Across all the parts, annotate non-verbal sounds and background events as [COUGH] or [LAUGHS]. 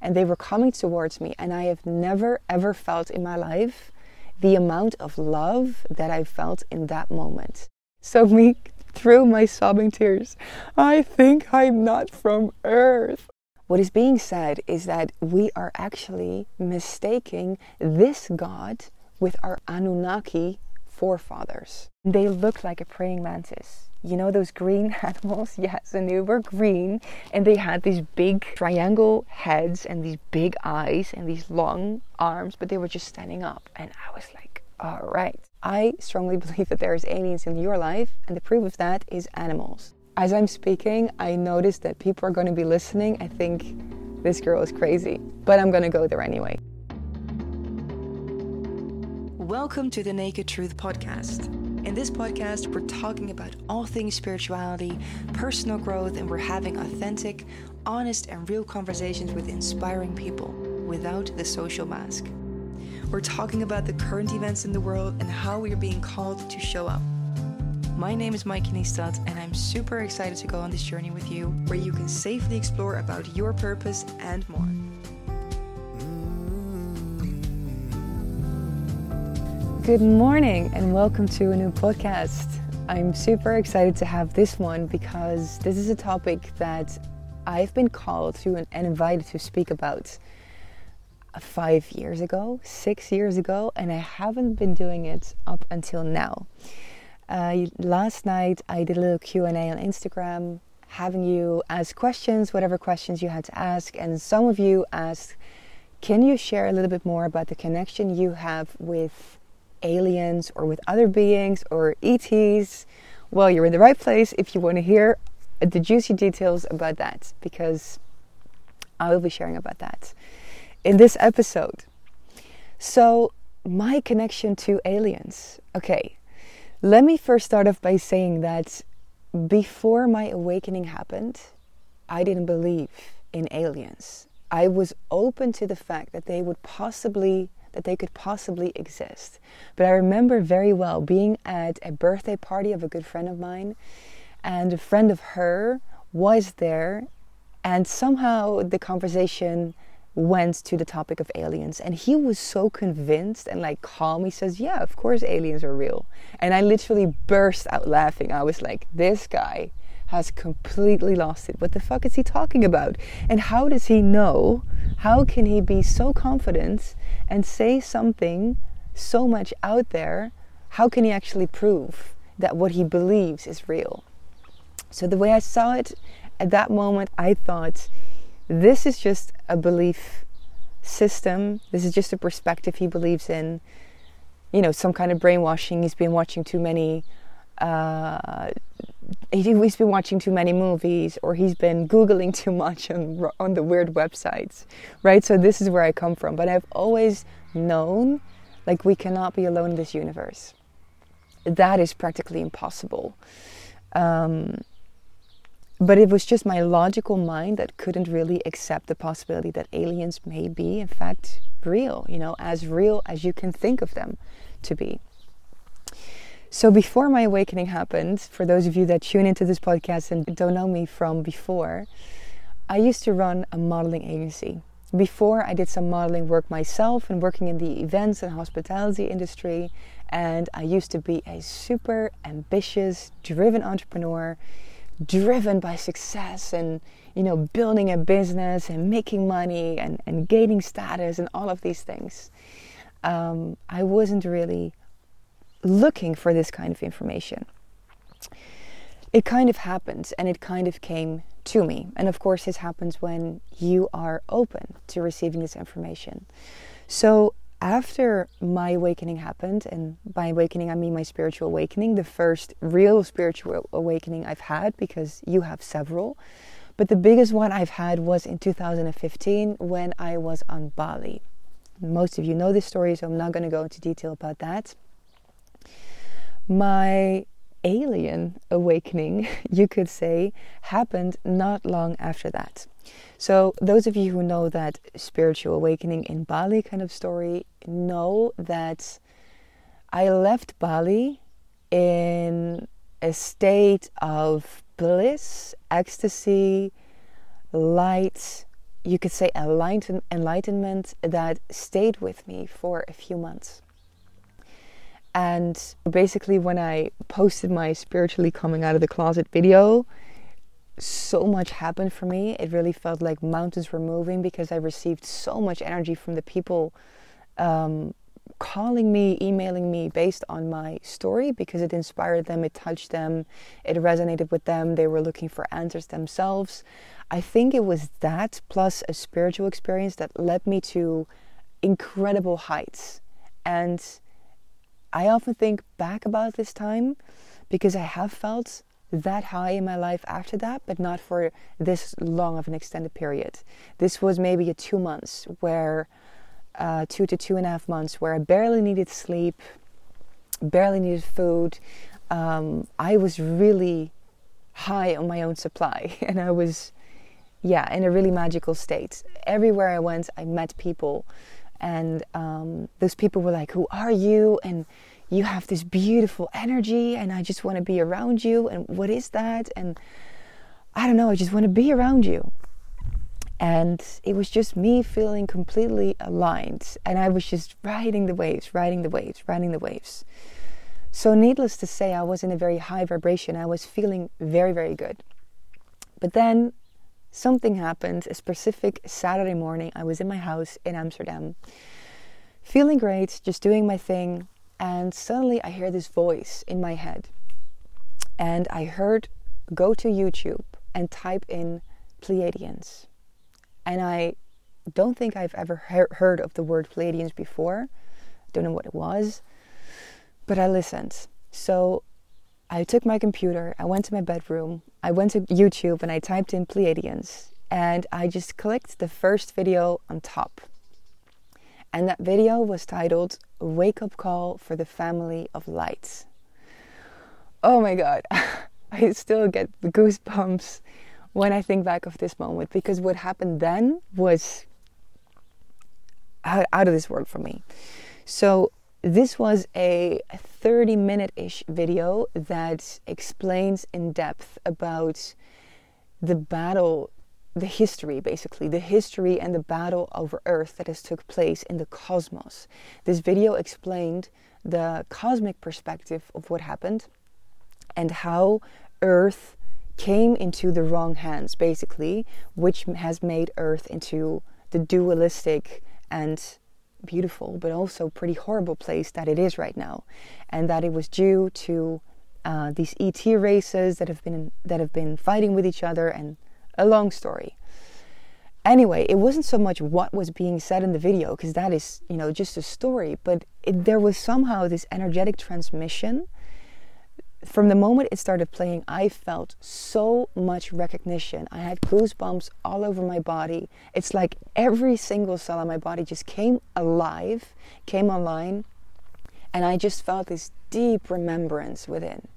and they were coming towards me. And I have never ever felt in my life the amount of love that I felt in that moment. So, [LAUGHS] me through my sobbing tears, I think I'm not from Earth. What is being said is that we are actually mistaking this God with our Anunnaki forefathers. They look like a praying mantis. You know those green [LAUGHS] animals? Yes, and they were green and they had these big triangle heads and these big eyes and these long arms, but they were just standing up. And I was like, all right. I strongly [LAUGHS] believe that there's aliens in your life, and the proof of that is animals. As I'm speaking, I notice that people are going to be listening. I think this girl is crazy, but I'm going to go there anyway. Welcome to the Naked Truth Podcast. In this podcast, we're talking about all things spirituality, personal growth, and we're having authentic, honest, and real conversations with inspiring people without the social mask. We're talking about the current events in the world and how we are being called to show up. My name is Mayke Niestad, and I'm super excited to go on this journey with you where you can safely explore about your purpose and more. Good morning and welcome to a new podcast. I'm super excited to have this one because this is a topic that I've been called to and invited to speak about five years ago, six years ago, and I haven't been doing it up until now. Uh, last night I did a little Q and A on Instagram, having you ask questions, whatever questions you had to ask, and some of you asked, "Can you share a little bit more about the connection you have with aliens or with other beings or ETs?" Well, you're in the right place if you want to hear the juicy details about that, because I will be sharing about that in this episode. So, my connection to aliens. Okay, let me first start off by saying that before my awakening happened, I didn't believe in aliens. I was open to the fact that they would possibly that they could possibly exist. But I remember very well being at a birthday party of a good friend of mine and a friend of her was there and somehow the conversation went to the topic of aliens and he was so convinced and like calm. He says yeah of course aliens are real. And i literally burst out laughing. I was like this guy has completely lost it. What the fuck is he talking about? And how does he know? How can he be so confident and say something so much out there how can he actually prove that what he believes is real so the way i saw it at that moment i thought this is just a belief system. This is just a perspective he believes in. You know, some kind of brainwashing. He's been watching too many. Uh, he's been watching too many movies, or he's been googling too much on on the weird websites, right? So this is where I come from. But I've always known, like, we cannot be alone in this universe. That is practically impossible. Um, but it was just my logical mind that couldn't really accept the possibility that aliens may be, in fact, real, you know, as real as you can think of them to be. So, before my awakening happened, for those of you that tune into this podcast and don't know me from before, I used to run a modeling agency. Before, I did some modeling work myself and working in the events and hospitality industry. And I used to be a super ambitious, driven entrepreneur driven by success and you know building a business and making money and, and gaining status and all of these things um, i wasn't really looking for this kind of information it kind of happens and it kind of came to me and of course this happens when you are open to receiving this information so after my awakening happened, and by awakening I mean my spiritual awakening, the first real spiritual awakening I've had, because you have several, but the biggest one I've had was in 2015 when I was on Bali. Most of you know this story, so I'm not going to go into detail about that. My alien awakening, [LAUGHS] you could say, happened not long after that. So, those of you who know that spiritual awakening in Bali kind of story know that I left Bali in a state of bliss, ecstasy, light, you could say, enlightenment that stayed with me for a few months. And basically, when I posted my spiritually coming out of the closet video, so much happened for me. It really felt like mountains were moving because I received so much energy from the people um, calling me, emailing me based on my story because it inspired them, it touched them, it resonated with them. They were looking for answers themselves. I think it was that plus a spiritual experience that led me to incredible heights. And I often think back about this time because I have felt that high in my life after that, but not for this long of an extended period. This was maybe a two months where, uh, two to two and a half months where I barely needed sleep, barely needed food. Um, I was really high on my own supply [LAUGHS] and I was, yeah, in a really magical state. Everywhere I went, I met people and um, those people were like, "Who are you?" and you have this beautiful energy, and I just want to be around you. And what is that? And I don't know. I just want to be around you. And it was just me feeling completely aligned, and I was just riding the waves, riding the waves, riding the waves. So, needless to say, I was in a very high vibration. I was feeling very, very good. But then something happened a specific Saturday morning. I was in my house in Amsterdam, feeling great, just doing my thing. And suddenly I hear this voice in my head. And I heard go to YouTube and type in Pleiadians. And I don't think I've ever he- heard of the word Pleiadians before. Don't know what it was. But I listened. So I took my computer, I went to my bedroom, I went to YouTube and I typed in Pleiadians and I just clicked the first video on top. And that video was titled Wake Up Call for the Family of Light. Oh my god, [LAUGHS] I still get the goosebumps when I think back of this moment because what happened then was out, of this world for me. So this was a 30 minute ish video that explains in depth about the battle, the history basically, the history and the battle over Earth that has took place in the cosmos. This video explained the cosmic perspective of what happened and how Earth came into the wrong hands, basically, which has made Earth into the dualistic and beautiful but also pretty horrible place that it is right now, and that it was due to uh, these ET races that have been that have been fighting with each other, and a long story. Anyway, it wasn't so much what was being said in the video because that is you know just a story, but it, there was somehow this energetic transmission from the moment it started playing, I felt so much recognition. I had goosebumps all over my body. It's like every single cell in my body just came alive, came online, and I just felt this deep remembrance within.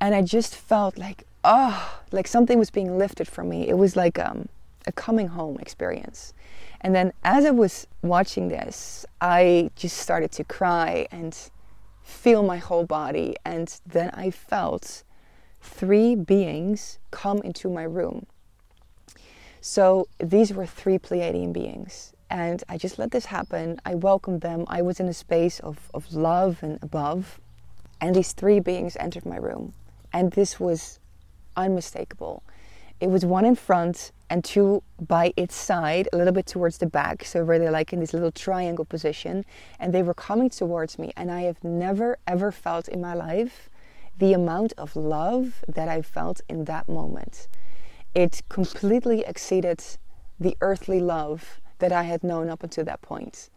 And I just felt like, oh, like something was being lifted from me. It was like um, a coming home experience. And then as I was watching this, I just started to cry and feel my whole body. And then I felt three beings come into my room. So these were three Pleiadian beings. And I just let this happen. I welcomed them. I was in a space of, of love and above. And these three beings entered my room. And this was unmistakable. It was one in front and two by its side, a little bit towards the back, so where they're like in this little triangle position, and they were coming towards me. And I have never ever felt in my life the amount of love that I felt in that moment. It completely exceeded the earthly love that I had known up until that point.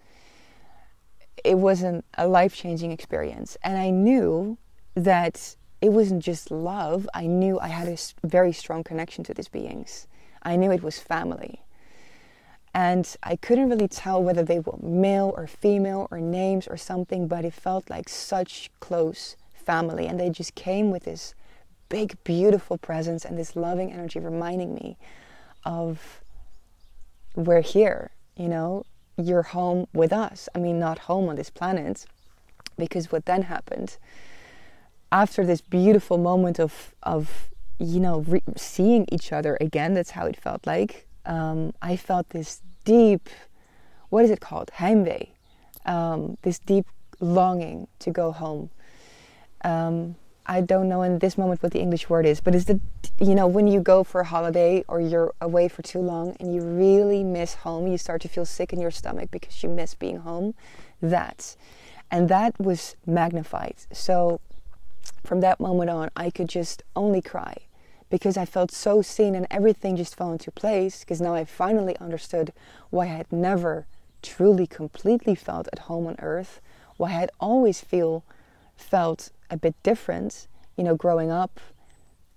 It was a life changing experience, and I knew that it wasn't just love, I knew I had a very strong connection to these beings I knew it was family. And I couldn't really tell whether they were male or female or names or something, but it felt like such close family. And they just came with this big, beautiful presence and this loving energy reminding me of we're here, you know, you're home with us. I mean, not home on this planet, because what then happened after this beautiful moment of, of you know, re- seeing each other again. That's how it felt like. um, I felt this deep, what is it called? Heimwee. Um, this deep longing to go home. Um, I don't know in this moment what the English word is, but it's the, you know, when you go for a holiday or you're away for too long and you really miss home, you start to feel sick in your stomach because you miss being home. That. And that was magnified. So from that moment on, I could just only cry because I felt so seen and everything just fell into place because now I finally understood why I had never truly completely felt at home on earth, why I had always feel felt a bit different, you know, growing up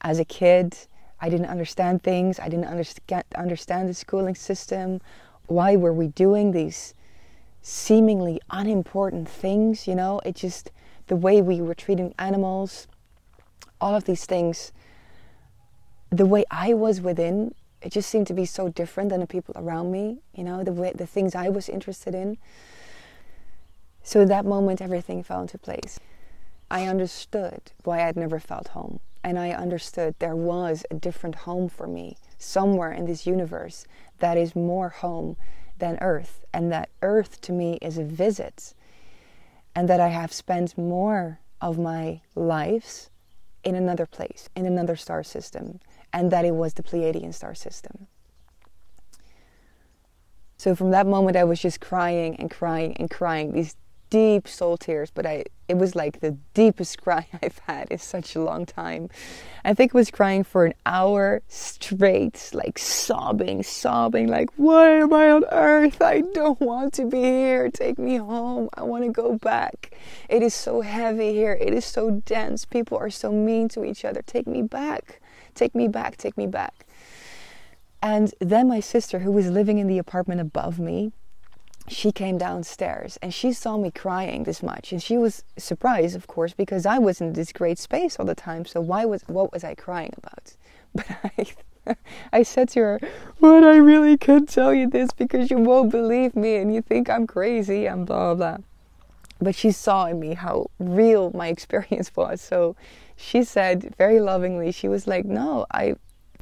as a kid, I didn't understand things, I didn't understand understand the schooling system. Why were we doing these seemingly unimportant things, you know? It just the way we were treating animals, all of these things the way I was within, it just seemed to be so different than the people around me, you know, the way the things I was interested in. So that moment everything fell into place. I understood why I'd never felt home. And I understood there was a different home for me somewhere in this universe that is more home than Earth. And that Earth to me is a visit. And that I have spent more of my lives in another place, in another star system and that it was the Pleiadian star system. So from that moment, I was just crying and crying and crying these deep soul tears. But I, it was like the deepest [LAUGHS] cry I've had in such a long time. I think I was crying for an hour straight, like sobbing, sobbing, like, why am I on earth? I don't want to be here. Take me home. I want to go back. It is so heavy here. It is so dense. People are so mean to each other. Take me back. Take me back, take me back. And then my sister, who was living in the apartment above me, she came downstairs and she saw me crying this much. And she was surprised of course because i was in this great space all the time. So why was what was i crying about? [LAUGHS] But i [LAUGHS] i said to her but i really can't tell you this because you won't believe me and you think i'm crazy and blah blah but she saw in me how real my experience [LAUGHS] was so she said very lovingly, she was like, "No, I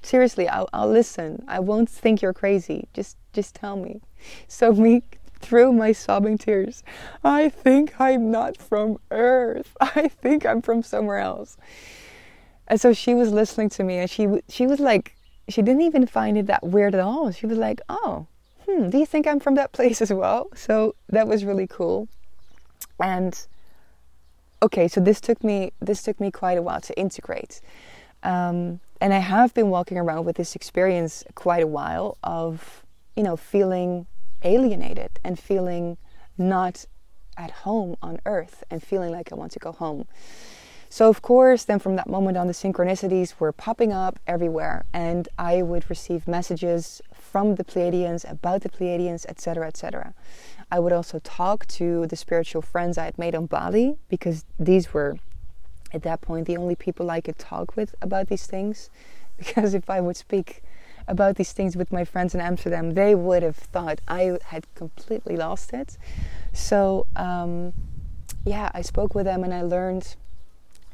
seriously, I'll, I'll listen. I won't think you're crazy. Just just tell me." [LAUGHS] So me through my sobbing tears, I think I'm not from Earth. [LAUGHS] I think I'm from somewhere else. And so she was listening to me, and she she was like, she didn't even find it that weird at all. She was like, "Oh, hmm, do you think I'm from that place as well?" So that was really cool, and okay, so this took me this took me quite a while to integrate. Um, and I have been walking around with this experience quite a while of, you know, feeling alienated and feeling not at home on earth and feeling like I want to go home. So, of course, then from that moment on, the synchronicities were popping up everywhere, and I would receive messages from the Pleiadians about the Pleiadians, etc., etc. I would also talk to the spiritual friends I had made on Bali because these were at that point the only people I could talk with about these things. [LAUGHS] Because if I would speak about these things with my friends in Amsterdam, they would have thought I had completely lost it. So, um, yeah, I spoke with them and I learned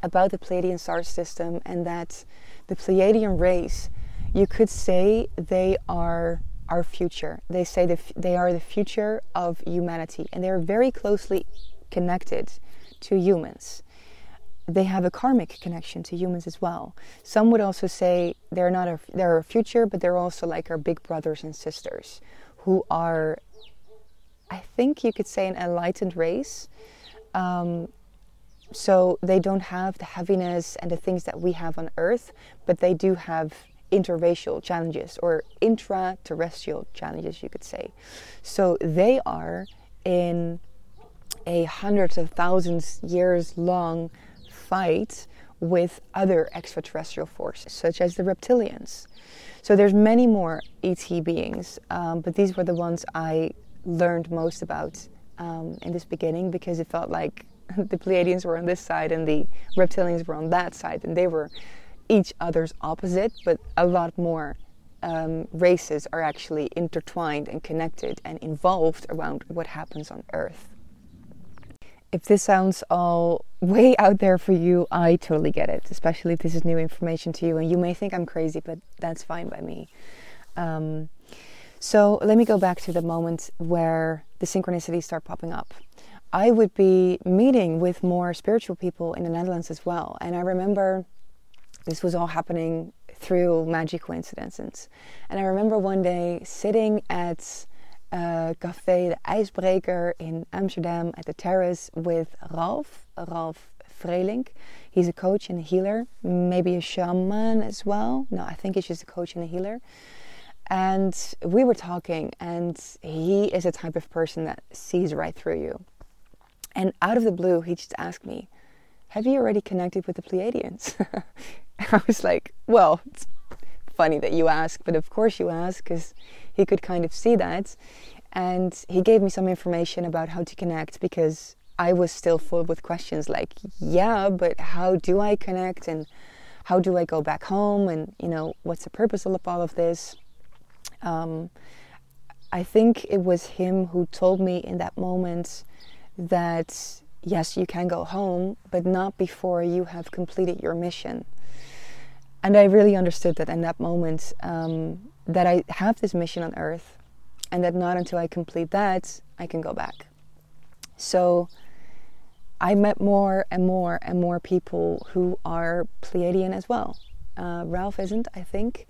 about the Pleiadian star system and that the Pleiadian race, you could say they are our future. They say that they are the future of humanity and they're very closely connected to humans. They have a karmic connection to humans as well. Some would also say they're not a, they're a future, but they're also like our big brothers and sisters who are, I think you could say, an enlightened race. Um, so they don't have the heaviness and the things that we have on earth, but they do have interracial challenges or intra-terrestrial challenges, you could say. So they are in a hundreds of thousands years long fight with other extraterrestrial forces, such as the reptilians. So there's many more ET beings, um, but these were the ones I learned most about um, in this beginning because it felt like [LAUGHS] the Pleiadians were on this side and the reptilians were on that side, and they were each other's opposite, but a lot more um, races are actually intertwined and connected and involved around what happens on Earth. If this sounds all way out there for you, I totally get it, especially if this is new information to you. And you may think I'm crazy, but that's fine by me. Um, So let me go back to the moment where the synchronicities start popping up. I would be meeting with more spiritual people in the Netherlands as well. And I remember this was all happening through magic coincidences. And I remember one day sitting at uh, Café de IJsbreker in Amsterdam at the terrace with Ralph, Ralph Vrelink. He's a coach and a healer, maybe a shaman as well. No, I think he's just a coach and a healer. And we were talking, and he is a type of person that sees right through you. And out of the blue, he just asked me, Have you already connected with the Pleiadians? [LAUGHS] I was like, Well, it's funny that you ask, but of course you ask, because he could kind of see that. And he gave me some information about how to connect because I was still full with questions like, Yeah, but how do I connect? And how do I go back home? And, you know, what's the purpose of all of this? Um, I think it was him who told me in that moment that yes, you can go home, but not before you have completed your mission. And I really understood that in that moment um, that I have this mission on earth, and that not until I complete that, I can go back. So I met more and more and more people who are Pleiadian as well. Uh, Ralph isn't, I think,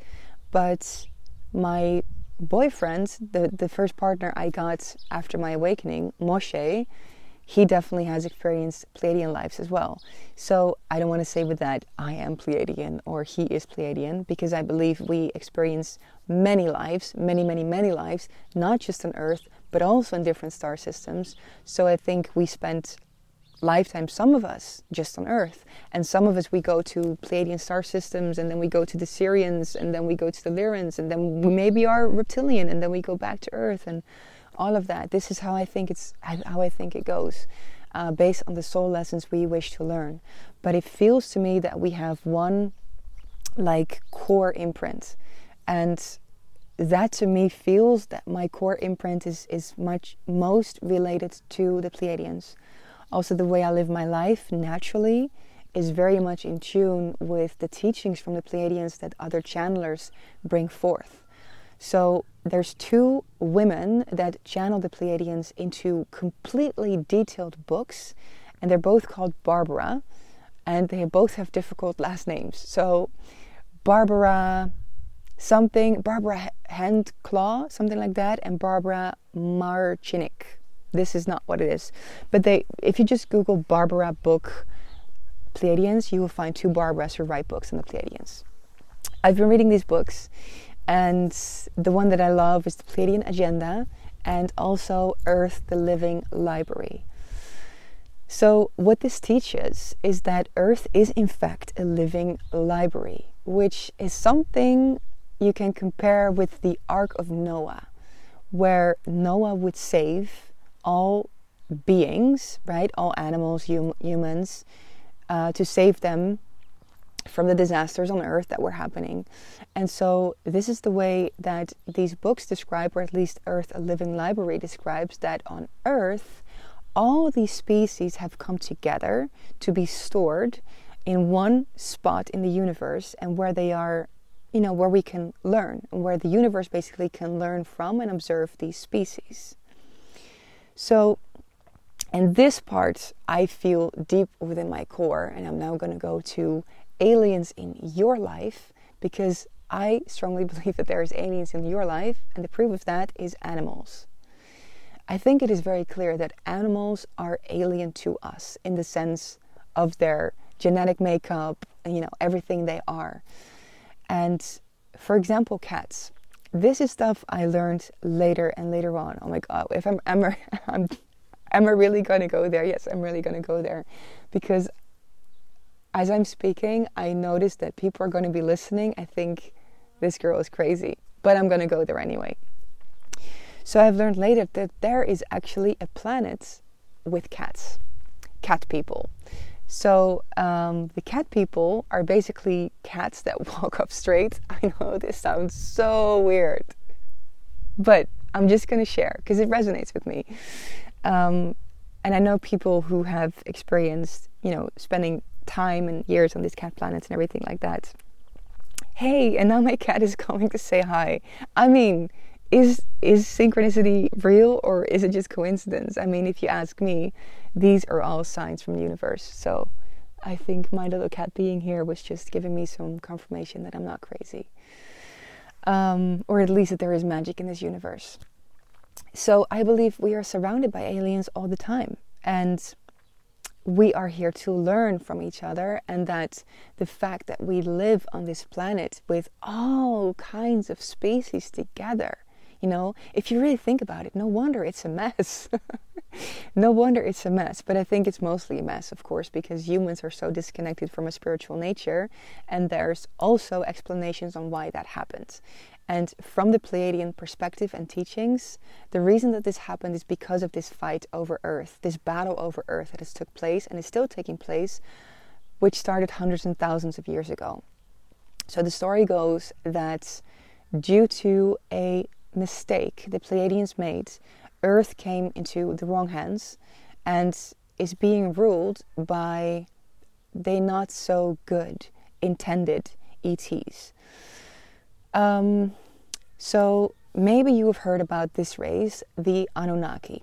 but my boyfriend, the, the first partner I got after my awakening, Moshe, he definitely has experienced Pleiadian lives as well. So I don't want to say with that I am Pleiadian or he is Pleiadian because I believe we experience many lives, many, many, many lives, not just on Earth, but also in different star systems. So I think we spent lifetime, some of us just on Earth, and some of us we go to Pleiadian star systems, and then we go to the Sirians, and then we go to the Lyrans, and then we maybe are reptilian, and then we go back to Earth, and all of that. This is how I think it's how I think it goes, uh, based on the soul lessons we wish to learn. But it feels to me that we have one like core imprint, and that to me feels that my core imprint is is much most related to the Pleiadians also, the way I live my life naturally is very much in tune with the teachings from the Pleiadians that other channelers bring forth. So there's two women that channel the Pleiadians into completely detailed books, and they're both called Barbara, and they both have difficult last names. So Barbara something, Barbara Hand Clow, something like that, and Barbara Marciniak this is not what it is. But they, if you just Google Barbara book Pleiadians, you will find two Barbaras who write books on the Pleiadians. I've been reading these books, and the one that I love is the Pleiadian Agenda and also Earth, the Living Library. So, what this teaches is that Earth is in fact a living library, which is something you can compare with the Ark of Noah, where Noah would save all beings, right? All animals, hum- humans, uh, to save them from the disasters on earth that were happening. And so, this is the way that these books describe, or at least Earth, a Living Library describes, that on earth, all these species have come together to be stored in one spot in the universe and where they are, you know, where we can learn, where the universe basically can learn from and observe these species. So, and this part I feel deep within my core, and I'm now going to go to aliens in your life because I strongly [LAUGHS] believe that there is aliens in your life, and the proof of that is animals. I think it is very clear that animals are alien to us in the sense of their genetic makeup, you know, everything they are. And for example, cats this is stuff I learned later and later on. Oh my god, if I'm am I, am am I really going to go there? Yes, I'm really going to go there because as I'm speaking, I notice that people are going to be listening. I think this girl is crazy, but I'm going to go there anyway. So I've learned later that there is actually a planet with cats, cat people. So um, the cat people are basically cats that [LAUGHS] walk up straight. I know this sounds so weird, but I'm just going to share because it resonates with me. Um, and I know people who have experienced, you know, spending time and years on these cat planets and everything like that. Hey, and now my cat is [LAUGHS] coming to say hi. I mean, is is synchronicity real or is it just coincidence? I mean, if you ask me, these are all signs from the universe. So I think my little cat being here was just giving me some confirmation that I'm not crazy. Um, or at least that there is magic in this universe. So I believe we are surrounded by aliens all the time. And we are here to learn from each other, and that the fact that we live on this planet with all kinds of species together, you know, if you really think about it, no wonder it's a mess. [LAUGHS] no wonder it's a mess. But I think it's mostly a mess, of course, because humans are so disconnected from a spiritual nature, and there's also explanations on why that happens. And from the Pleiadian perspective and teachings, the reason that this happened is because of this fight over Earth, this battle over Earth that has took place and is still taking place, which started hundreds and thousands of years ago. So the story goes that due to a mistake the Pleiadians made, Earth came into the wrong hands and is being ruled by they not so good intended ETs. Um, so maybe you have heard about this race, the Anunnaki.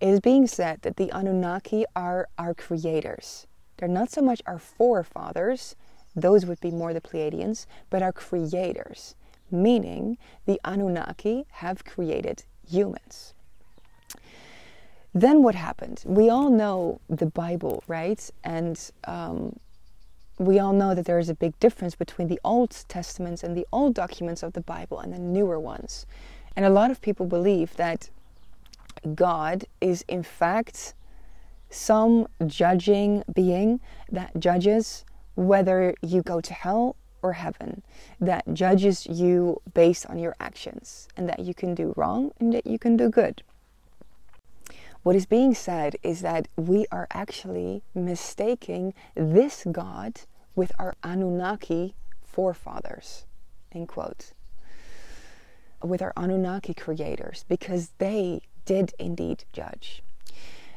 It is being said that the Anunnaki are our creators. They're not so much our forefathers, those would be more the Pleiadians, but our creators, meaning the Anunnaki have created humans. Then what happened? We all know the Bible, right? And um, we all know that there is a big difference between the Old Testaments and the old documents of the Bible and the newer ones. And a lot of people believe that God is, in fact, some judging being that judges whether you go to hell or heaven, that judges you based on your actions, and that you can do wrong and that you can do good. What is being said is that we are actually mistaking this God with our Anunnaki forefathers, end quote. With our Anunnaki creators, because they did indeed judge.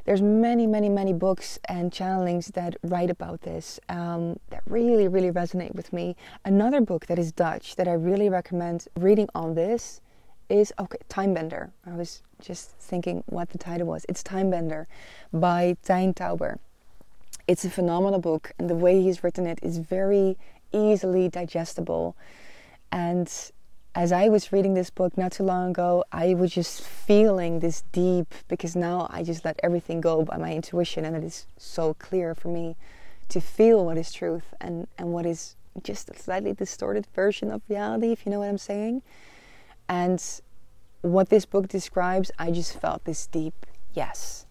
There's many, many, many books and channelings that write about this um, that really, really resonate with me. Another book that is Dutch that I really recommend reading on this is okay, Timebender. I was just thinking what the title was. It's Timebender by Tijn Touber. It's a phenomenal book, and the way he's written it is very easily digestible. And as I was reading this book not too long ago, I was just feeling this deep because now I just let everything go by my intuition, and it is so clear for me to feel what is truth and, and what is just a slightly distorted version of reality, if you know what I'm saying. And what this book describes, I just felt this deep yes,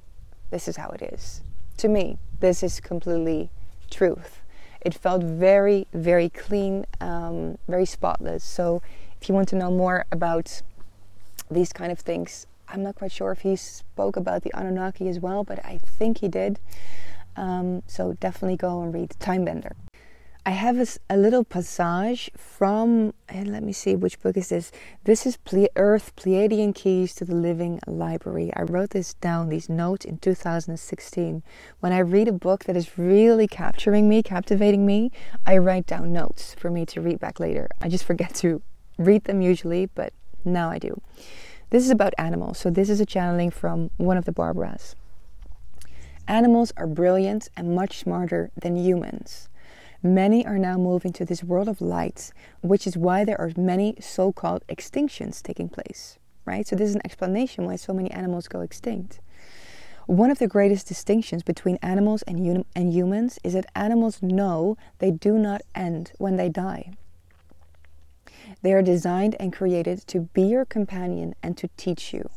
this is how it is. To me, this is completely truth. It felt very, very clean, um, very spotless. So, if you want to know more about these kind of things, I'm not quite sure if he spoke about the Anunnaki as well, but I think he did. Um, so, definitely go and read Timebender. I have a, a, little passage from, and let me see, which book is this? This is Ple- Earth Pleiadian Keys to the Living Library. I wrote this down, these notes, in 2016. When I read a book that is really capturing me, captivating me, I write down notes for me to read back later. I just forget to read them usually, but now I do. This is about animals, so this is a channeling from one of the Barbaras. Animals are brilliant and much smarter than humans. Many are now moving to this world of light, which is why there are many so called extinctions taking place, right? So, this is an explanation why so many animals go extinct. One of the greatest distinctions between animals and, and humans is that animals know they do not end when they die. They are designed and created to be your companion and to teach you.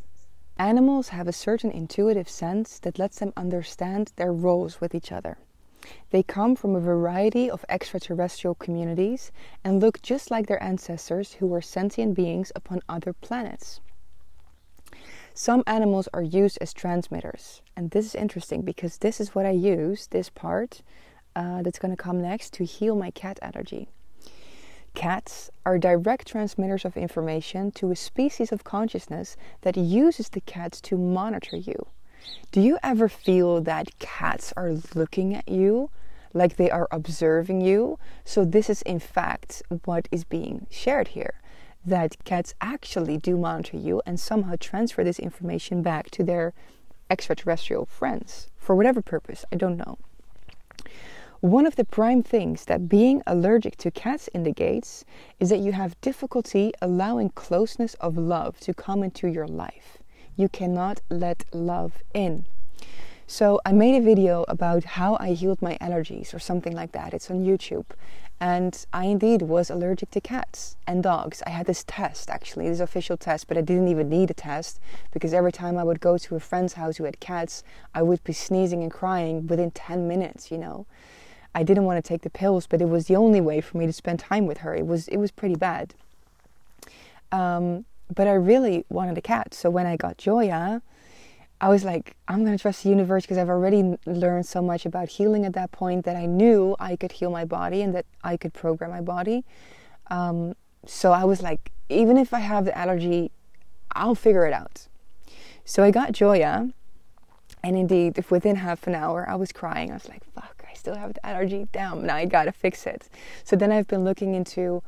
Animals have a certain intuitive sense that lets them understand their roles with each other. They come from a variety of extraterrestrial communities and look just like their ancestors who were sentient beings upon other planets. Some animals are used as transmitters, and this is interesting because this is what I use, this part uh, that's going to come next, to heal my cat allergy. Cats are direct transmitters of information to a species of consciousness that uses the cats to monitor you. Do you ever feel that cats are looking at you like they are observing you? So, this is in fact what is being shared here that cats actually do monitor you and somehow transfer this information back to their extraterrestrial friends for whatever purpose. I don't know. One of the prime things that being allergic to cats indicates is that you have difficulty allowing closeness of love to come into your life. You cannot let love in. So, I made a video about how I healed my allergies or something like that. It's on YouTube. And I indeed was allergic to cats and dogs. I had this test actually, this official test, but I didn't even need a test because every time I would go to a friend's house who had cats, I would be sneezing and crying within 10 minutes, you know. I didn't want to take the pills, but it was the only way for me to spend time with her. It was it was pretty bad. Um, but I really wanted a cat. So when I got Joya, I was like, I'm going to trust the universe because I've already learned so much about healing at that point that I knew I could heal my body and that I could program my body. Um, so I was like, even if I have the allergy, I'll figure it out. So I got Joya, and indeed, if within half an hour I was crying, I was like, fuck I still have the allergy. Damn, now I gotta fix it. So then I've been looking into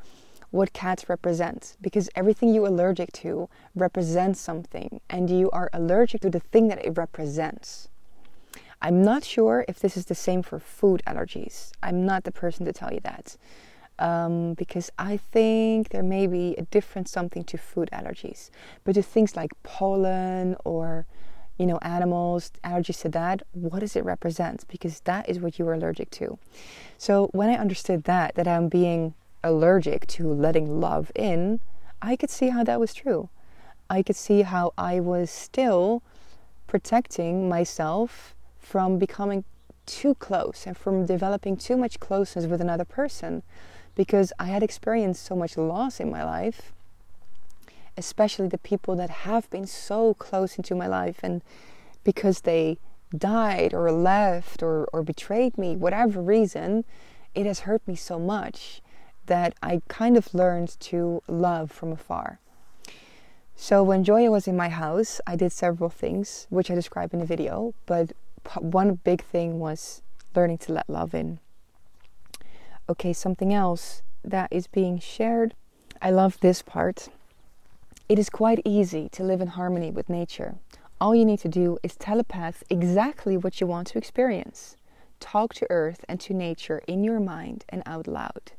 what cats represent because everything you're allergic to represents something and you are allergic to the thing that it represents. I'm not sure if this is the same for food allergies. I'm not the person to tell you that. Um, because I think there may be a different something to food allergies. But to things like pollen or you know, animals, allergies to that, what does it represent? Because that is what you are allergic to. So when I understood that, that I'm being allergic to letting love in, I could see how that was true. I could see how I was still protecting myself from becoming too close and from developing too much closeness with another person because I had experienced so much loss in my life especially the people that have been so close into my life and because they died or left or, or betrayed me, whatever reason, it has hurt me so much that I kind of learned to love from afar. So when Joya was in my house, I did several things, which I describe in the video, but one big thing was learning to let love in. Okay, something else that is being shared. I love this part. It is quite easy to live in harmony with nature. All you need to do is telepath exactly what you want to experience. Talk to earth and to nature in your mind and out loud.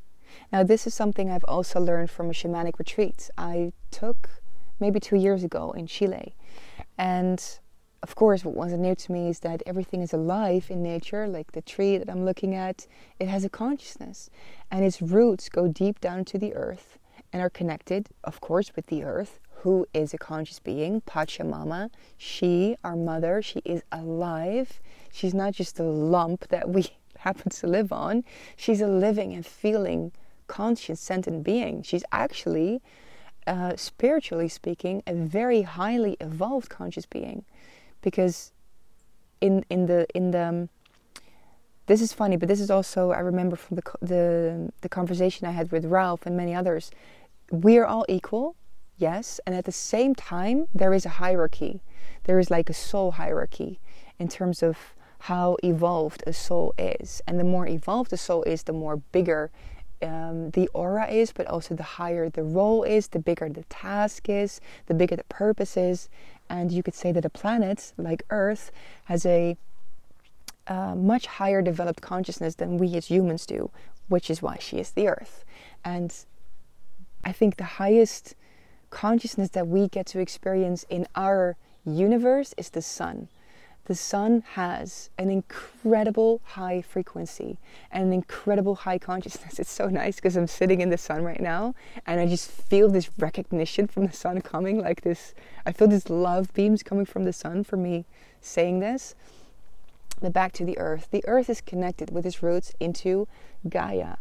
Now, this is something I've also learned from a shamanic retreat I took maybe two years ago in Chile. And of course, what wasn't new to me is that everything is alive in nature, like the tree that I'm looking at, it has a consciousness, and its roots go deep down to the earth and are connected, of course, with the earth, who is a conscious being, Pachamama. She, our mother, she is alive. She's not just a lump that we [LAUGHS] happen to live on. She's a living and feeling, conscious, sentient being. She's actually, uh, spiritually speaking, a very highly evolved conscious being, because in in the in the um, this is funny, but this is also I remember from the the the conversation I had with Ralph and many others we are all equal, yes, and at the same time, there is a hierarchy. There is like a soul hierarchy in terms of how evolved a soul is. And the more evolved the soul is, the more bigger um, the aura is, but also the higher the role is, the bigger the task is, the bigger the purpose is. And you could say that a planet like Earth has a uh, much higher developed consciousness than we as humans do, which is why she is the Earth. And I think the highest consciousness that we get to experience in our universe is the sun. The sun has an incredible high frequency and an incredible high consciousness. It's so nice because I'm sitting in the sun right now and I just feel this recognition from the sun coming like this. I feel these love beams coming from the sun for me saying this. But back to the earth. The earth is connected with its roots into Gaia.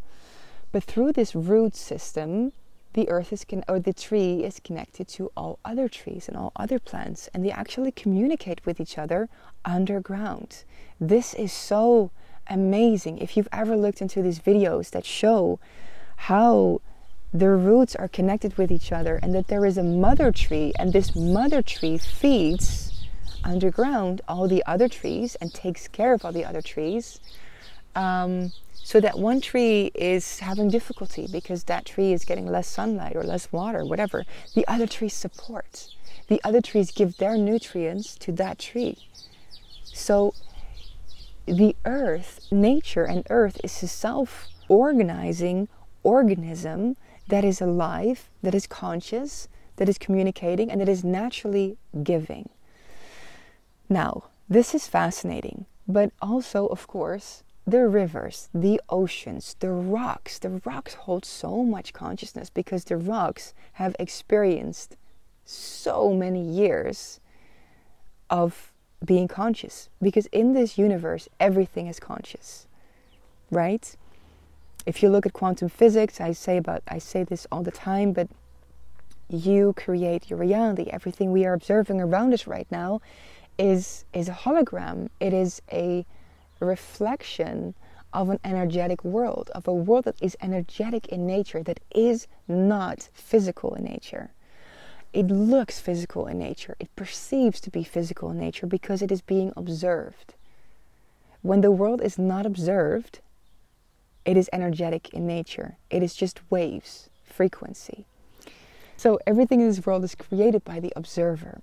But through this root system, the earth is con- or the tree is connected to all other trees and all other plants and they actually communicate with each other underground. This is so amazing. If you've ever looked into these videos that show how the roots are connected with each other and that there is a mother tree and this mother tree feeds underground all the other trees and takes care of all the other trees Um, so that one tree is having difficulty because that tree is getting less sunlight or less water, whatever. The other trees support. The other trees give their nutrients to that tree. So the earth, nature and earth is a self organizing organism that is alive, that is conscious, that is communicating, and that is naturally giving. Now, this is fascinating, but also, of course, the rivers, the oceans, the rocks. The rocks hold so much consciousness because the rocks have experienced so many years of being conscious. Because in this universe, everything is conscious, right? If you look at quantum physics, I say about I say this all the time, but you create your reality. Everything we are observing around us right now is is a hologram. It is a reflection of an energetic world, of a world that is energetic in nature, that is not physical in nature. It looks physical in nature, it perceives to be physical in nature because it is being observed. When the world is not observed, it is energetic in nature, it is just waves, frequency. So everything in this world is created by the observer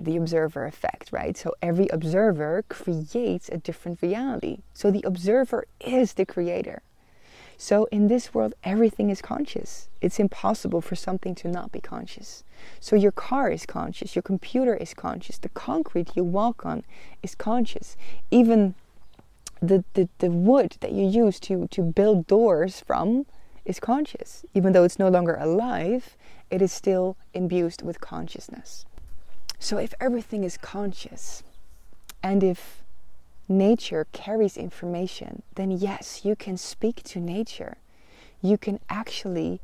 the observer effect, right? So every observer creates a different reality. So the observer is the creator. So in this world, everything is conscious. It's impossible for something to not be conscious. So your car is conscious, your computer is conscious, the concrete you walk on is conscious. Even the, the, the wood that you use to, to build doors from is conscious. Even though it's no longer alive, it is still imbued with consciousness. So, if everything is conscious and if nature carries information, then yes, you can speak to nature. You can actually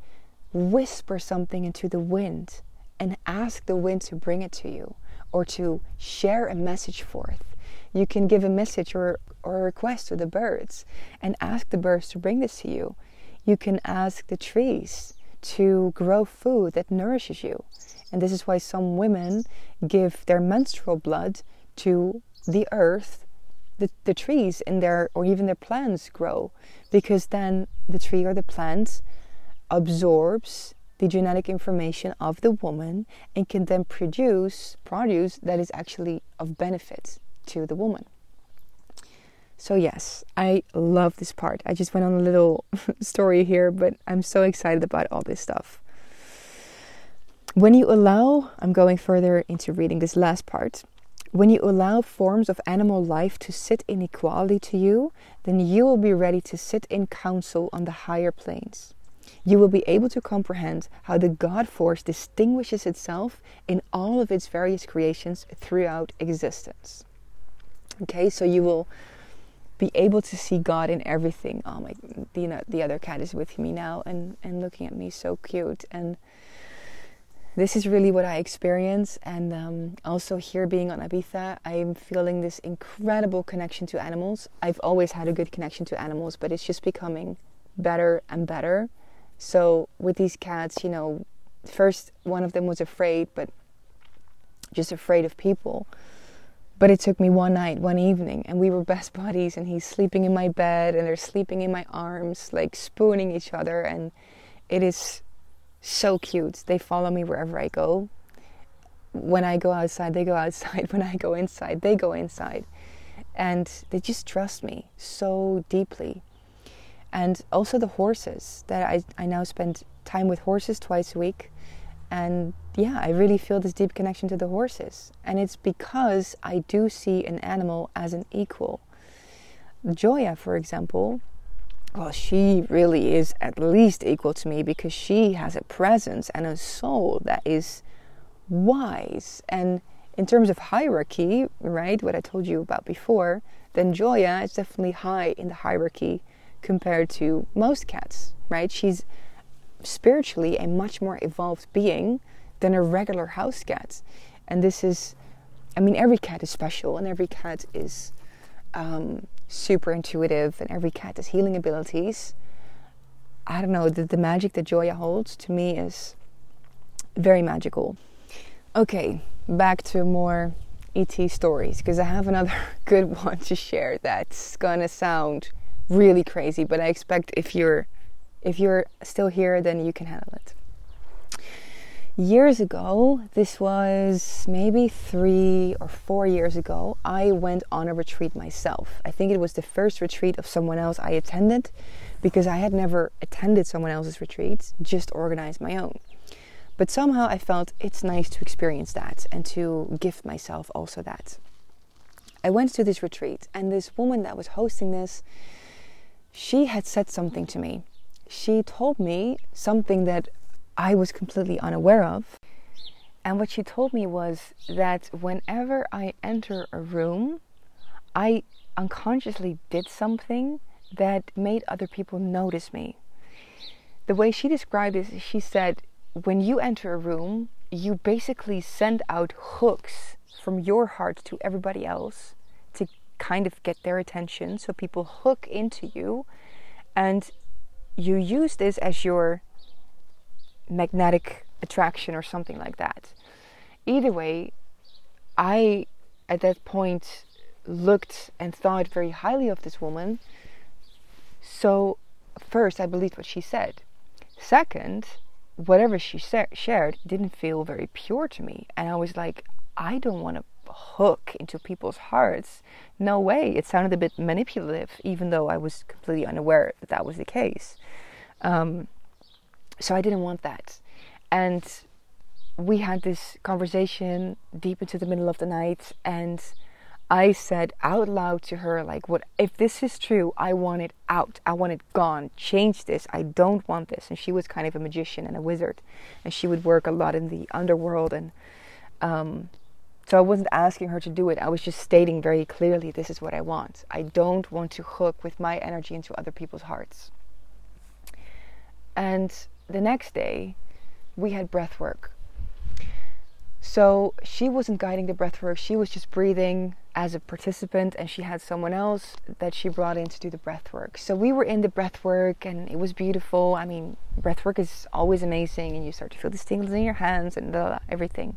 whisper something into the wind and ask the wind to bring it to you or to share a message forth. You can give a message or, or a request to the birds and ask the birds to bring this to you. You can ask the trees to grow food that nourishes you. And this is why some women give their menstrual blood to the earth, the, the trees in their, or even their plants grow, because then the tree or the plant absorbs the genetic information of the woman and can then produce produce that is actually of benefit to the woman. So, yes, I love this part. I just went on a little [LAUGHS] story here, but I'm so excited about all this stuff. When you allow, I'm going further into reading this last part. When you allow forms of animal life to sit in equality to you, then you will be ready to sit in council on the higher planes. You will be able to comprehend how the God force distinguishes itself in all of its various creations throughout existence. Okay, so you will be able to see God in everything. Oh my, the, the other cat is with me now and, and looking at me so cute. And this is really what I experience. And um, also, here being on Ibiza, I'm feeling this incredible connection to animals. I've always had a good connection to animals, but it's just becoming better and better. So, with these cats, you know, first one of them was afraid, but just afraid of people. But it took me one night, one evening, and we were best buddies. And he's sleeping in my bed, and they're sleeping in my arms, like spooning each other. And it is so cute. They follow me wherever I go. When I go outside, they go outside. [LAUGHS] When I go inside, they go inside. And they just trust me so deeply. And also the horses that I, I now spend time with horses twice a week. And yeah, I really feel this deep connection to the horses. And it's because I do see an animal as an equal. Joya, for example, well, she really is at least equal to me because she has a presence and a soul that is wise. And in terms of hierarchy, right, what I told you about before, then Joya is definitely high in the hierarchy compared to most cats, right? She's spiritually a much more evolved being than a regular house cat. And this is, I mean, every cat is special and every cat is um, super intuitive and every cat has healing abilities. I don't know, the, the magic that Joya holds to me is very magical. Okay, back to more ET stories because I have another [LAUGHS] good one to share that's gonna sound really crazy, but I expect if you're if you're still here, then you can handle it. Years ago, this was maybe three or four years ago, I went on a retreat myself. I think it was the first retreat of someone else I attended because I had never attended someone else's retreats, just organized my own. But somehow I felt it's nice to experience that and to gift myself also that. I went to this retreat, and this woman that was hosting this, she had said something to me. She told me something that I was completely unaware of. And what she told me was that whenever I enter a room, I unconsciously did something that made other people notice me. The way she described it, she said, when you enter a room, you basically send out hooks from your heart to everybody else to kind of get their attention. So people hook into you and you use this as your magnetic attraction or something like that. Either way, I at that point looked and thought very highly of this woman. So, first, I believed what she said. Second, whatever she shared didn't feel very pure to me. And I was like, I don't want to hook into people's hearts. No way. It sounded a bit manipulative, even though I was completely unaware that that was the case. Um, so I didn't want that. And we had this conversation deep into the middle of the night, and I said out loud to her, like, what if this is true, I want it out. I want it gone. Change this. I don't want this. And she was kind of a magician and a wizard. And she would work a lot in the underworld. And um, so I wasn't asking her to do it. I was just stating very clearly, this is what I want. I don't want to hook with my energy into other people's hearts. And the next day, we had breath work. So she wasn't guiding the breath work, she was just breathing as a participant, and she had someone else that she brought in to do the breath work. So we were in the breath work, and it was beautiful. I mean, breath work is always amazing, and you start to feel the tingles in your hands and blah, blah, everything.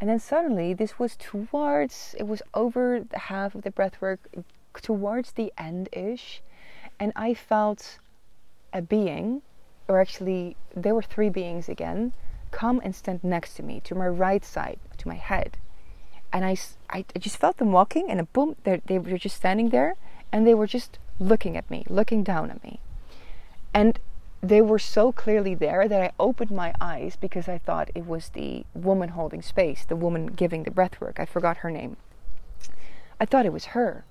And then suddenly, this was towards, it was over half of the breath work, towards the end ish, and I felt a being, or actually, there were three beings again come and stand next to me, to my right side, to my head. And I, I, just felt them walking, and a boom, they were just standing there, and they were just looking at me, looking down at me. And they were so clearly there that I opened my eyes because I thought it was the woman holding space, the woman giving the breath work. I forgot her name. I thought it was her.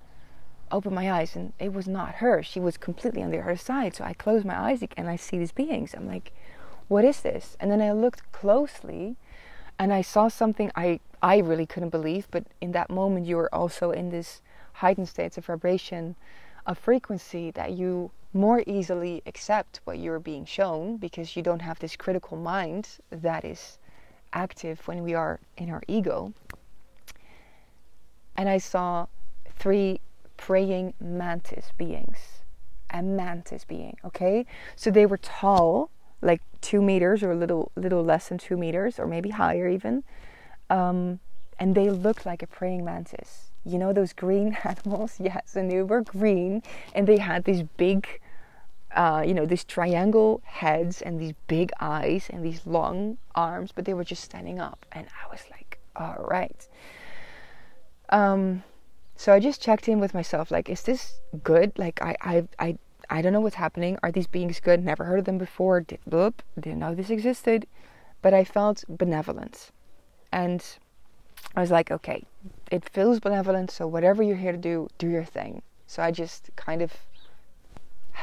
Opened my eyes and it was not her. She was completely on the other side. So I closed my eyes again and I see these beings. I'm like, what is this? And then I looked closely and I saw something I, I really couldn't believe, but in that moment you were also in this heightened states of vibration, a frequency that you more easily accept what you're being shown because you don't have this critical mind that is active when we are in our ego. And I saw three praying mantis beings. A mantis being, okay? So they were tall, like two meters or a little little less than two meters or maybe higher even um, and they looked like a praying mantis you know those green [LAUGHS] animals yes and they were green and they had these big uh, you know these triangle heads and these big eyes and these long arms but they were just standing up and i was like all right um, so i just checked in with myself like is this good like i i i I don't know what's happening. Are these beings good? Never heard of them before. Did, bloop, didn't know this existed. But I felt benevolent. And I was like, okay, it feels benevolent. So whatever you're here to do, do your thing. So I just kind of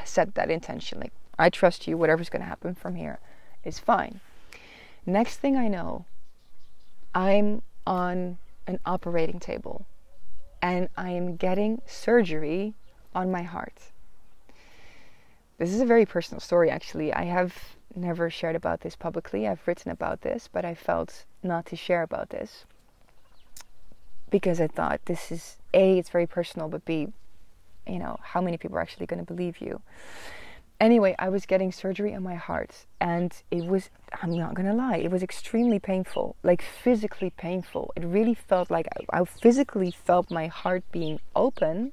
set that intention. Like, I trust you. Whatever's going to happen from here is fine. Next thing I know, I'm on an operating table and I am getting surgery on my heart. This is a very personal story, actually. I have never shared about this publicly. I've written about this, but I felt not to share about this because I thought this is A, it's very personal, but B, you know, how many people are actually going to believe you? Anyway, I was getting surgery on my heart, and it was, I'm not going to lie, it was extremely painful, like physically painful. It really felt like I, physically felt my heart being open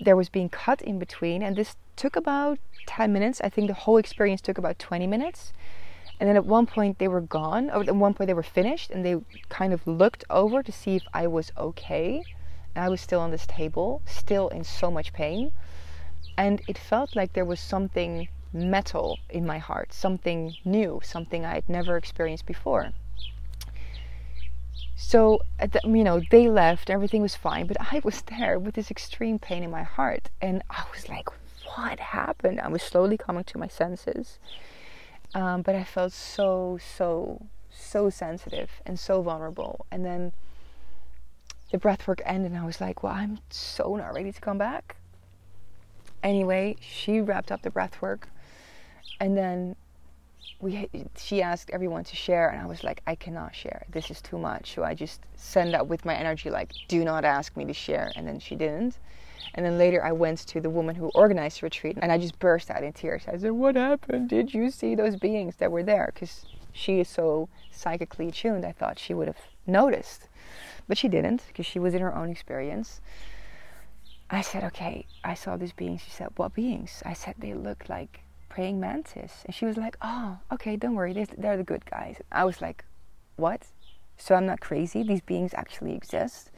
there was being cut in between, and this took about 10 minutes. I think the whole experience took about 20 minutes. And then at one point they were gone, or at one point they were finished, and they kind of looked over to see if I was okay. And I was still on this table, still in so much pain. And it felt like there was something metal in my heart, something new, something I had never experienced before. So, the, you know, they left, everything was fine, but I was there with this extreme pain in my heart. And I was like, what happened? I was slowly coming to my senses. Um, but I felt so, so, so sensitive and so vulnerable. And then the breath work ended, and I was like, well, I'm so not ready to come back. Anyway, she wrapped up the breath work, and then we she asked everyone to share and i was like i cannot share. This is too much. So i just send out with my energy like do not ask me to share. And then she didn't and then later i went to the woman who organized the retreat and i just burst out in tears i said what happened did you see those beings that were there because she is so psychically tuned i thought she would have noticed but she didn't because she was in her own experience i said okay i saw these beings she said what beings i said they look like praying mantis. And she was like, oh, okay, don't worry, they're, they're the good guys. I was like, what? So I'm not crazy. These beings actually exist.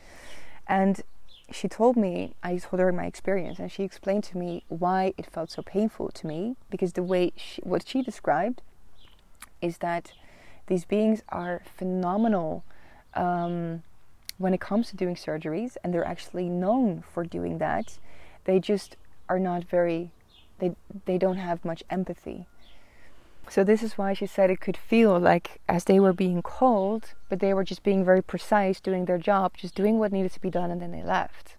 And she told me, I told her my experience, and she explained to me why it felt so painful to me. Because the way she, what she described is that these beings are phenomenal um, when it comes to doing surgeries, and they're actually known for doing that. They just are not very they they don't have much empathy. So this is why she said it could feel like as they were being called, but they were just being very precise, doing their job, just doing what needed to be done, and then they left.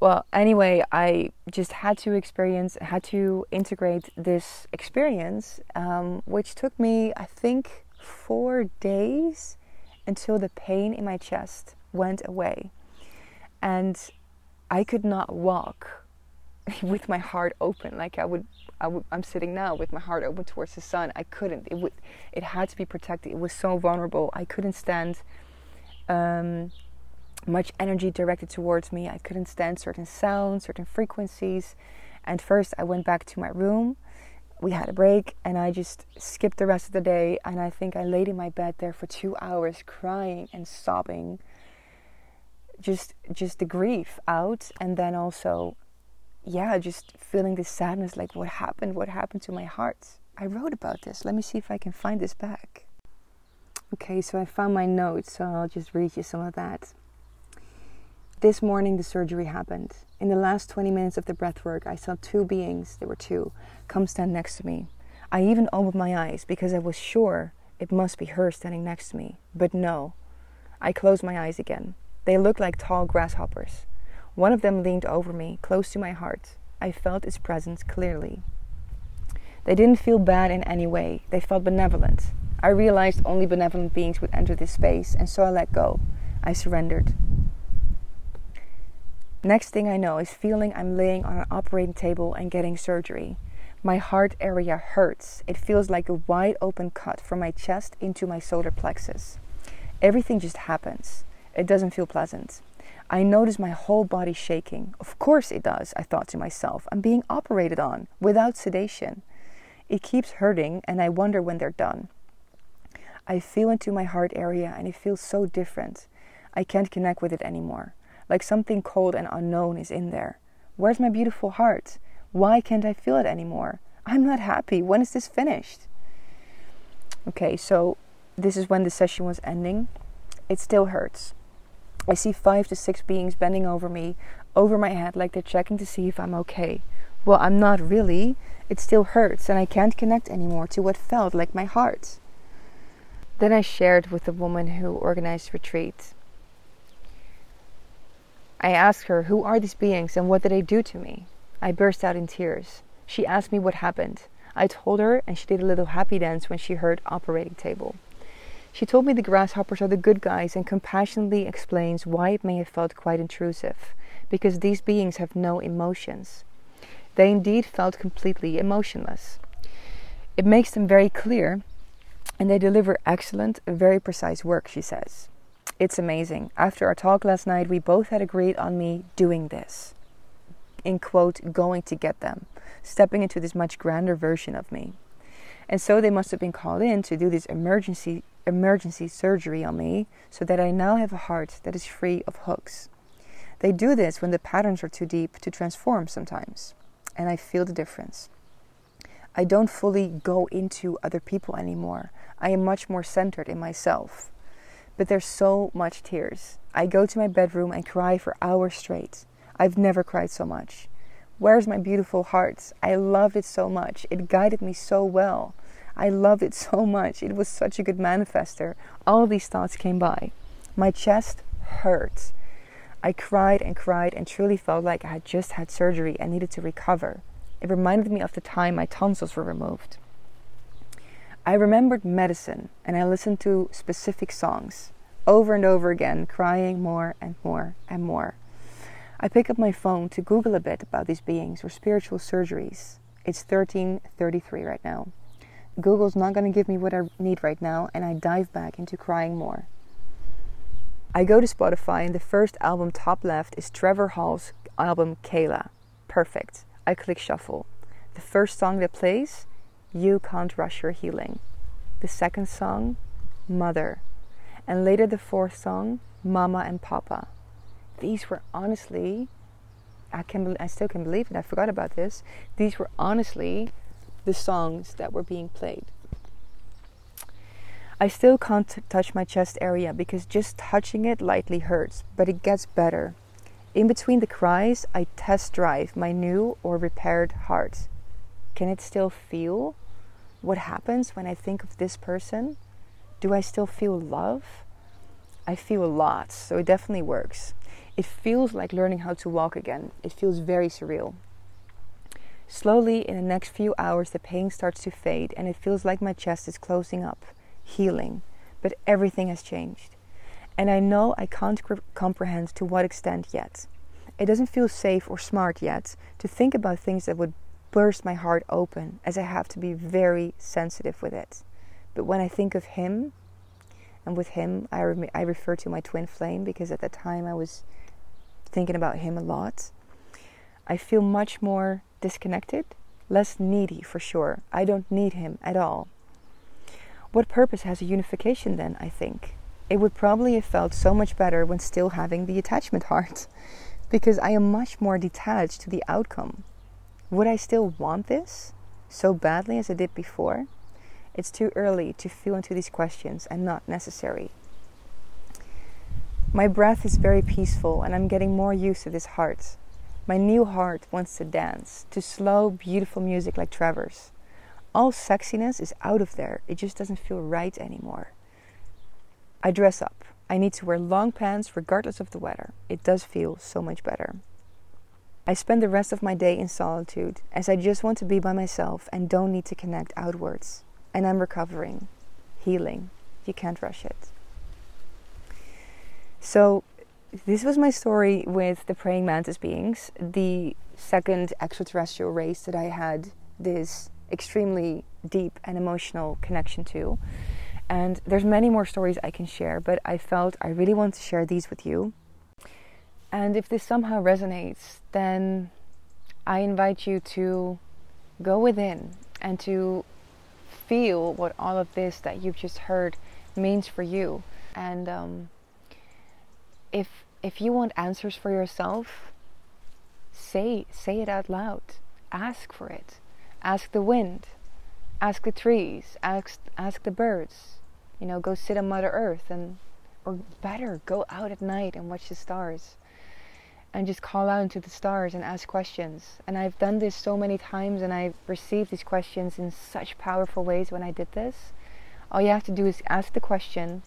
Well, anyway, I just had to experience, had to integrate this experience, um, which took me, I think, four days until the pain in my chest went away. And I could not walk [LAUGHS] with my heart open like I would, I would I'm sitting now with my heart open towards the sun. I couldn't it would it had to be protected. It was so vulnerable. I couldn't stand um, much energy directed towards me. I couldn't stand certain sounds certain frequencies. And first I went back to my room. We had a break and I just skipped the rest of the day. And I think I laid in my bed there for 2 hours crying and sobbing. Just just the grief out. And then also yeah, just feeling this sadness like, what happened? What happened to my heart? I wrote about this. Let me see if I can find this back. Okay, so I found my notes, so I'll just read you some of that. This morning, the surgery happened. In the last 20 minutes of the breath work, I saw two beings, there were two, come stand next to me. I even opened my eyes because I was sure it must be her standing next to me. But no, I closed my eyes again. They looked like tall grasshoppers. One of them leaned over me, close to my heart. I felt its presence clearly. They didn't feel bad in any way, they felt benevolent. I realized only benevolent beings would enter this space, and so I let go. I surrendered. Next thing I know is feeling I'm laying on an operating table and getting surgery. My heart area hurts. It feels like a wide open cut from my chest into my solar plexus. Everything just happens. It doesn't feel pleasant. I notice my whole body shaking. Of course it does, I thought to myself. I'm being operated on without sedation. It keeps hurting, and I wonder when they're done. I feel into my heart area, and it feels so different. I can't connect with it anymore. Like something cold and unknown is in there. Where's my beautiful heart? Why can't I feel it anymore? I'm not happy. When is this finished? Okay, so this is when the session was ending. It still hurts. I see five to six beings bending over me, over my head, like they're checking to see if I'm okay. Well, I'm not really. It still hurts, and I can't connect anymore to what felt like my heart. Then I shared with the woman who organized retreat. I asked her, Who are these beings and what did they do to me? I burst out in tears. She asked me what happened. I told her, and she did a little happy dance when she heard operating table. She told me the grasshoppers are the good guys and compassionately explains why it may have felt quite intrusive, because these beings have no emotions. They indeed felt completely emotionless. It makes them very clear, and they deliver excellent, very precise work, she says. It's amazing. After our talk last night, we both had agreed on me doing this. in quote, going to get them, stepping into this much grander version of me. And so they must have been called in to do this emergency emergency surgery on me so that I now have a heart that is free of hooks. They do this when the patterns are too deep to transform sometimes, and I feel the difference. I don't fully go into other people anymore. I am much more centered in myself. But there's so much tears. I go to my bedroom and cry for hours straight. I've never cried so much. Where's my beautiful heart? I loved it so much. It guided me so well. I loved it [LAUGHS] so much. It was such a good manifester. All these thoughts came by. My chest hurt. I cried and cried and truly felt like I had just had surgery and needed to recover. It reminded me of the time my tonsils were removed. I remembered medicine and I listened to specific songs over and over again, crying more and more and more. I pick up my phone to Google a bit about these beings or spiritual surgeries. It's 1333 right now. Google's not going to give me what I need right now, and I dive back into crying more. I go to Spotify, and the first album top left is Trevor Hall's album Kala. Perfect. I click shuffle. The first song that plays, You Can't Rush Your Healing. The second song, Mother. And later the fourth song, Mama and Papa. These were honestly, I can I still can believe it. I forgot about this. These were honestly the songs that were being played. I still can't t- touch my chest area because just touching it lightly hurts, but it gets better. In between the cries, I test drive my new or repaired heart. Can it still feel what happens when I think of this person? Do I still feel love? I feel a lot, so it definitely works. It feels like learning how to walk again. It feels very surreal. Slowly, in the next few hours, the pain starts to fade and it feels like my chest is closing up, healing. But everything has changed. And I know I can't comprehend to what extent yet. It doesn't feel safe or smart yet to think about things that would burst my heart open, as I have to be very sensitive with it. But when I think of him, and with him, I, re- I refer to my twin flame because at the time I was thinking about him a lot. I feel much more disconnected, less needy for sure. I don't need him at all. What purpose has a unification then, I think? It would probably have felt so much better when still having the attachment [LAUGHS] heart, because I am much more detached to the outcome. Would I still want this so badly as I did before? It's too early to feel into these questions and not necessary. My breath is very peaceful and I'm getting more used to this heart. My new heart wants to dance to slow, beautiful music like Trevor's. All sexiness is out of there, it just doesn't feel right anymore. I dress up. I need to wear long pants regardless of the weather. It does feel so much better. I spend the rest of my day in solitude as I just want to be by myself and don't need to connect outwards. And I'm recovering, healing. You can't rush it. So, this was my story with the praying mantis beings, the second extraterrestrial race that I had this extremely deep and emotional connection to. And there's many more stories I can share, but I felt I really want to share these with you. And if this somehow resonates, then I invite you to go within and to feel what all of this that you've just heard means for you. And um, if if you want answers for yourself, say say it out loud. Ask for it. Ask the wind. Ask the trees. Ask ask the birds. You know, go sit on Mother Earth and or better, go out at night and watch the stars. And just call out into the stars and ask questions. And I've done this so many times and I've received these questions in such powerful ways when I did this. All you have to do is ask the question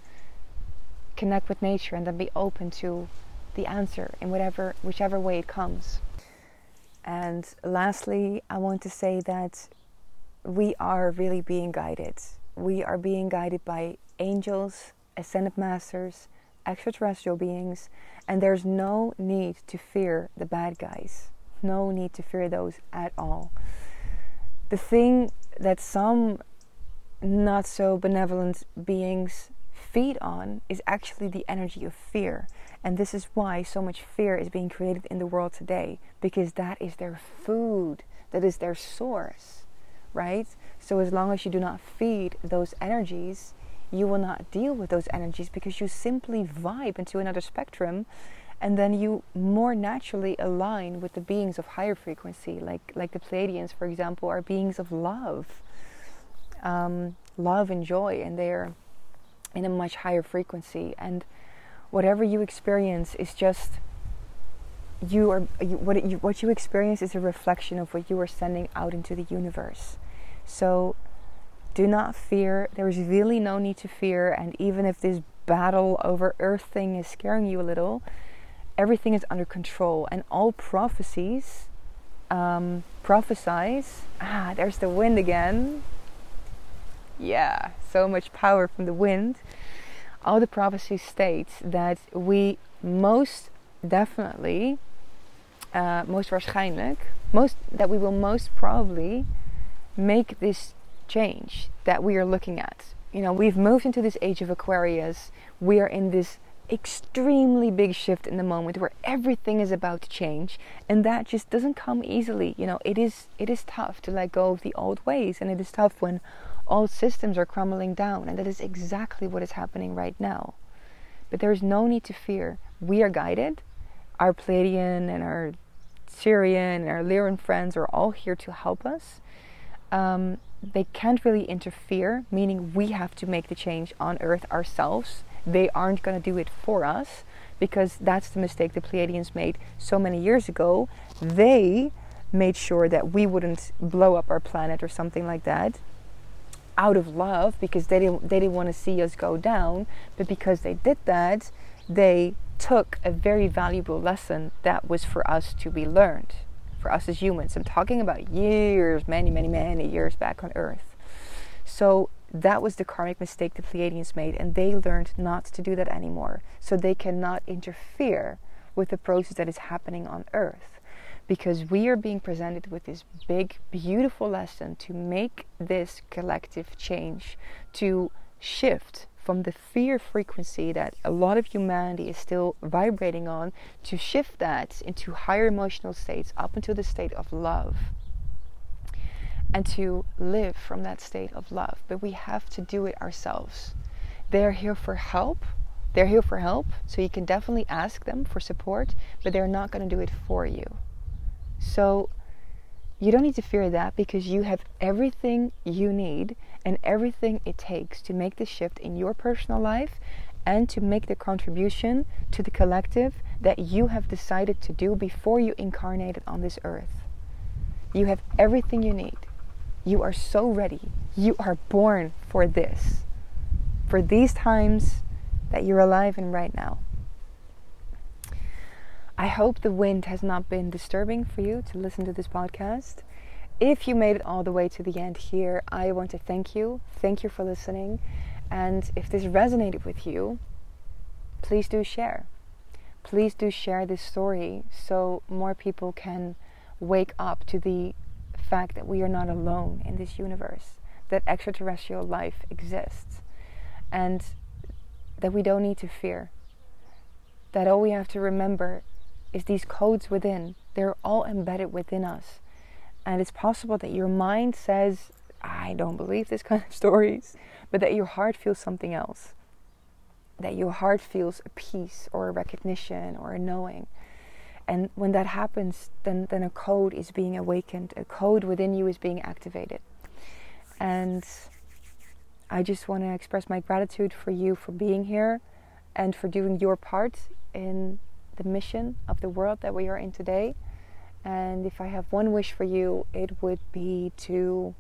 connect with nature and then be open to the answer in whatever whichever way it comes. And lastly, I want to say that we are really being guided. We are being guided by angels, ascended masters, extraterrestrial beings, and there's no need to fear the bad guys. No need to fear those at all. The thing that some not so benevolent beings feed on is actually the energy of fear. And this is why so much fear is being created in the world today, because that is their food, that is their source, right? So as long as you do not feed those energies, you will not deal with those energies because you simply vibe into another spectrum and then you more naturally align with the beings of higher frequency like like the pleiadians for example are beings of love um, love and joy and they're in a much higher frequency. And whatever you experience is just you are you, what you, what you experience is a reflection of what you are sending out into the universe. So do not fear. There is really no need to fear. And even if this battle over earth thing is scaring you a little everything is under control. And all prophecies um, prophesize ah there's the wind again yeah so much power from the wind. All the prophecies state that we most definitely uh, most waarschijnlijk most that we will most probably make this change that we are looking at. You know we've moved into this age of aquarius. We are in this extremely big shift in the moment where everything is about to change and that just doesn't come easily. You know it is it is tough to let go of the old ways and it is tough when old systems are crumbling down and that is exactly what is happening right now. But there is no need to fear. We are guided. Our pleiadian and our Sirian and our lyran friends are all here to help us. Um, they can't really interfere meaning we have to make the change on earth ourselves. They aren't going to do it for us because that's the mistake the Pleiadians made so many years ago. They made sure that we wouldn't blow up our planet or something like that out of love because they didn't they didn't want to see us go down but because they did that they took a very valuable lesson that was for us to be learned for us as humans i'm talking about years many many many years back on earth so that was the karmic mistake the Pleiadians made, and they learned not to do that anymore. So they cannot interfere with the process that is happening on Earth. Because we are being presented with this big, beautiful lesson to make this collective change, to shift from the fear frequency that a lot of humanity is still vibrating on, to shift that into higher emotional states up into the state of love and to live from that state of love. But we have to do it ourselves. They're here for help. They're here for help, so you can definitely ask them for support, but they're not going to do it for you. So you don't need to fear that because you have everything you need and everything it takes to make the shift in your personal life and to make the contribution to the collective that you have decided to do before you incarnated on this earth. You have everything you need. You are so ready. You are born for this, for these times that you're alive in right now. I hope the wind has not been disturbing for you to listen to this podcast. If you made it all the way to the end here, I want to thank you. Thank you for listening. And if this resonated with you, please do share. Please do share this story so more people can wake up to the fact that we are not alone in this universe, that extraterrestrial life exists, and that we don't need to fear. That all we have to remember is these codes within, they're all embedded within us. And it's possible that your mind says, I don't believe this [LAUGHS] kind of stories, but that your heart feels something else. That your heart feels a peace or a recognition or a knowing. And when that happens, then, then a code is being awakened, a code within you is being activated. And I just want to express my gratitude for you for being here and for doing your part in the mission of the world that we are in today. And if I have one wish for you, it would be to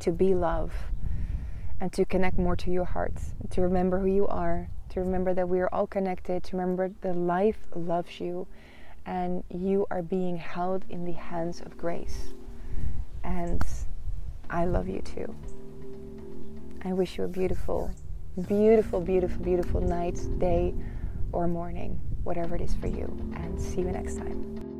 to be love and to connect more to your heart, to remember who you are, to remember that we are all connected, to remember that life loves you and you are being held in the hands of grace. And I love you too. I wish you a beautiful, beautiful, beautiful, beautiful night, day, or morning, whatever it is for you. And see you next time.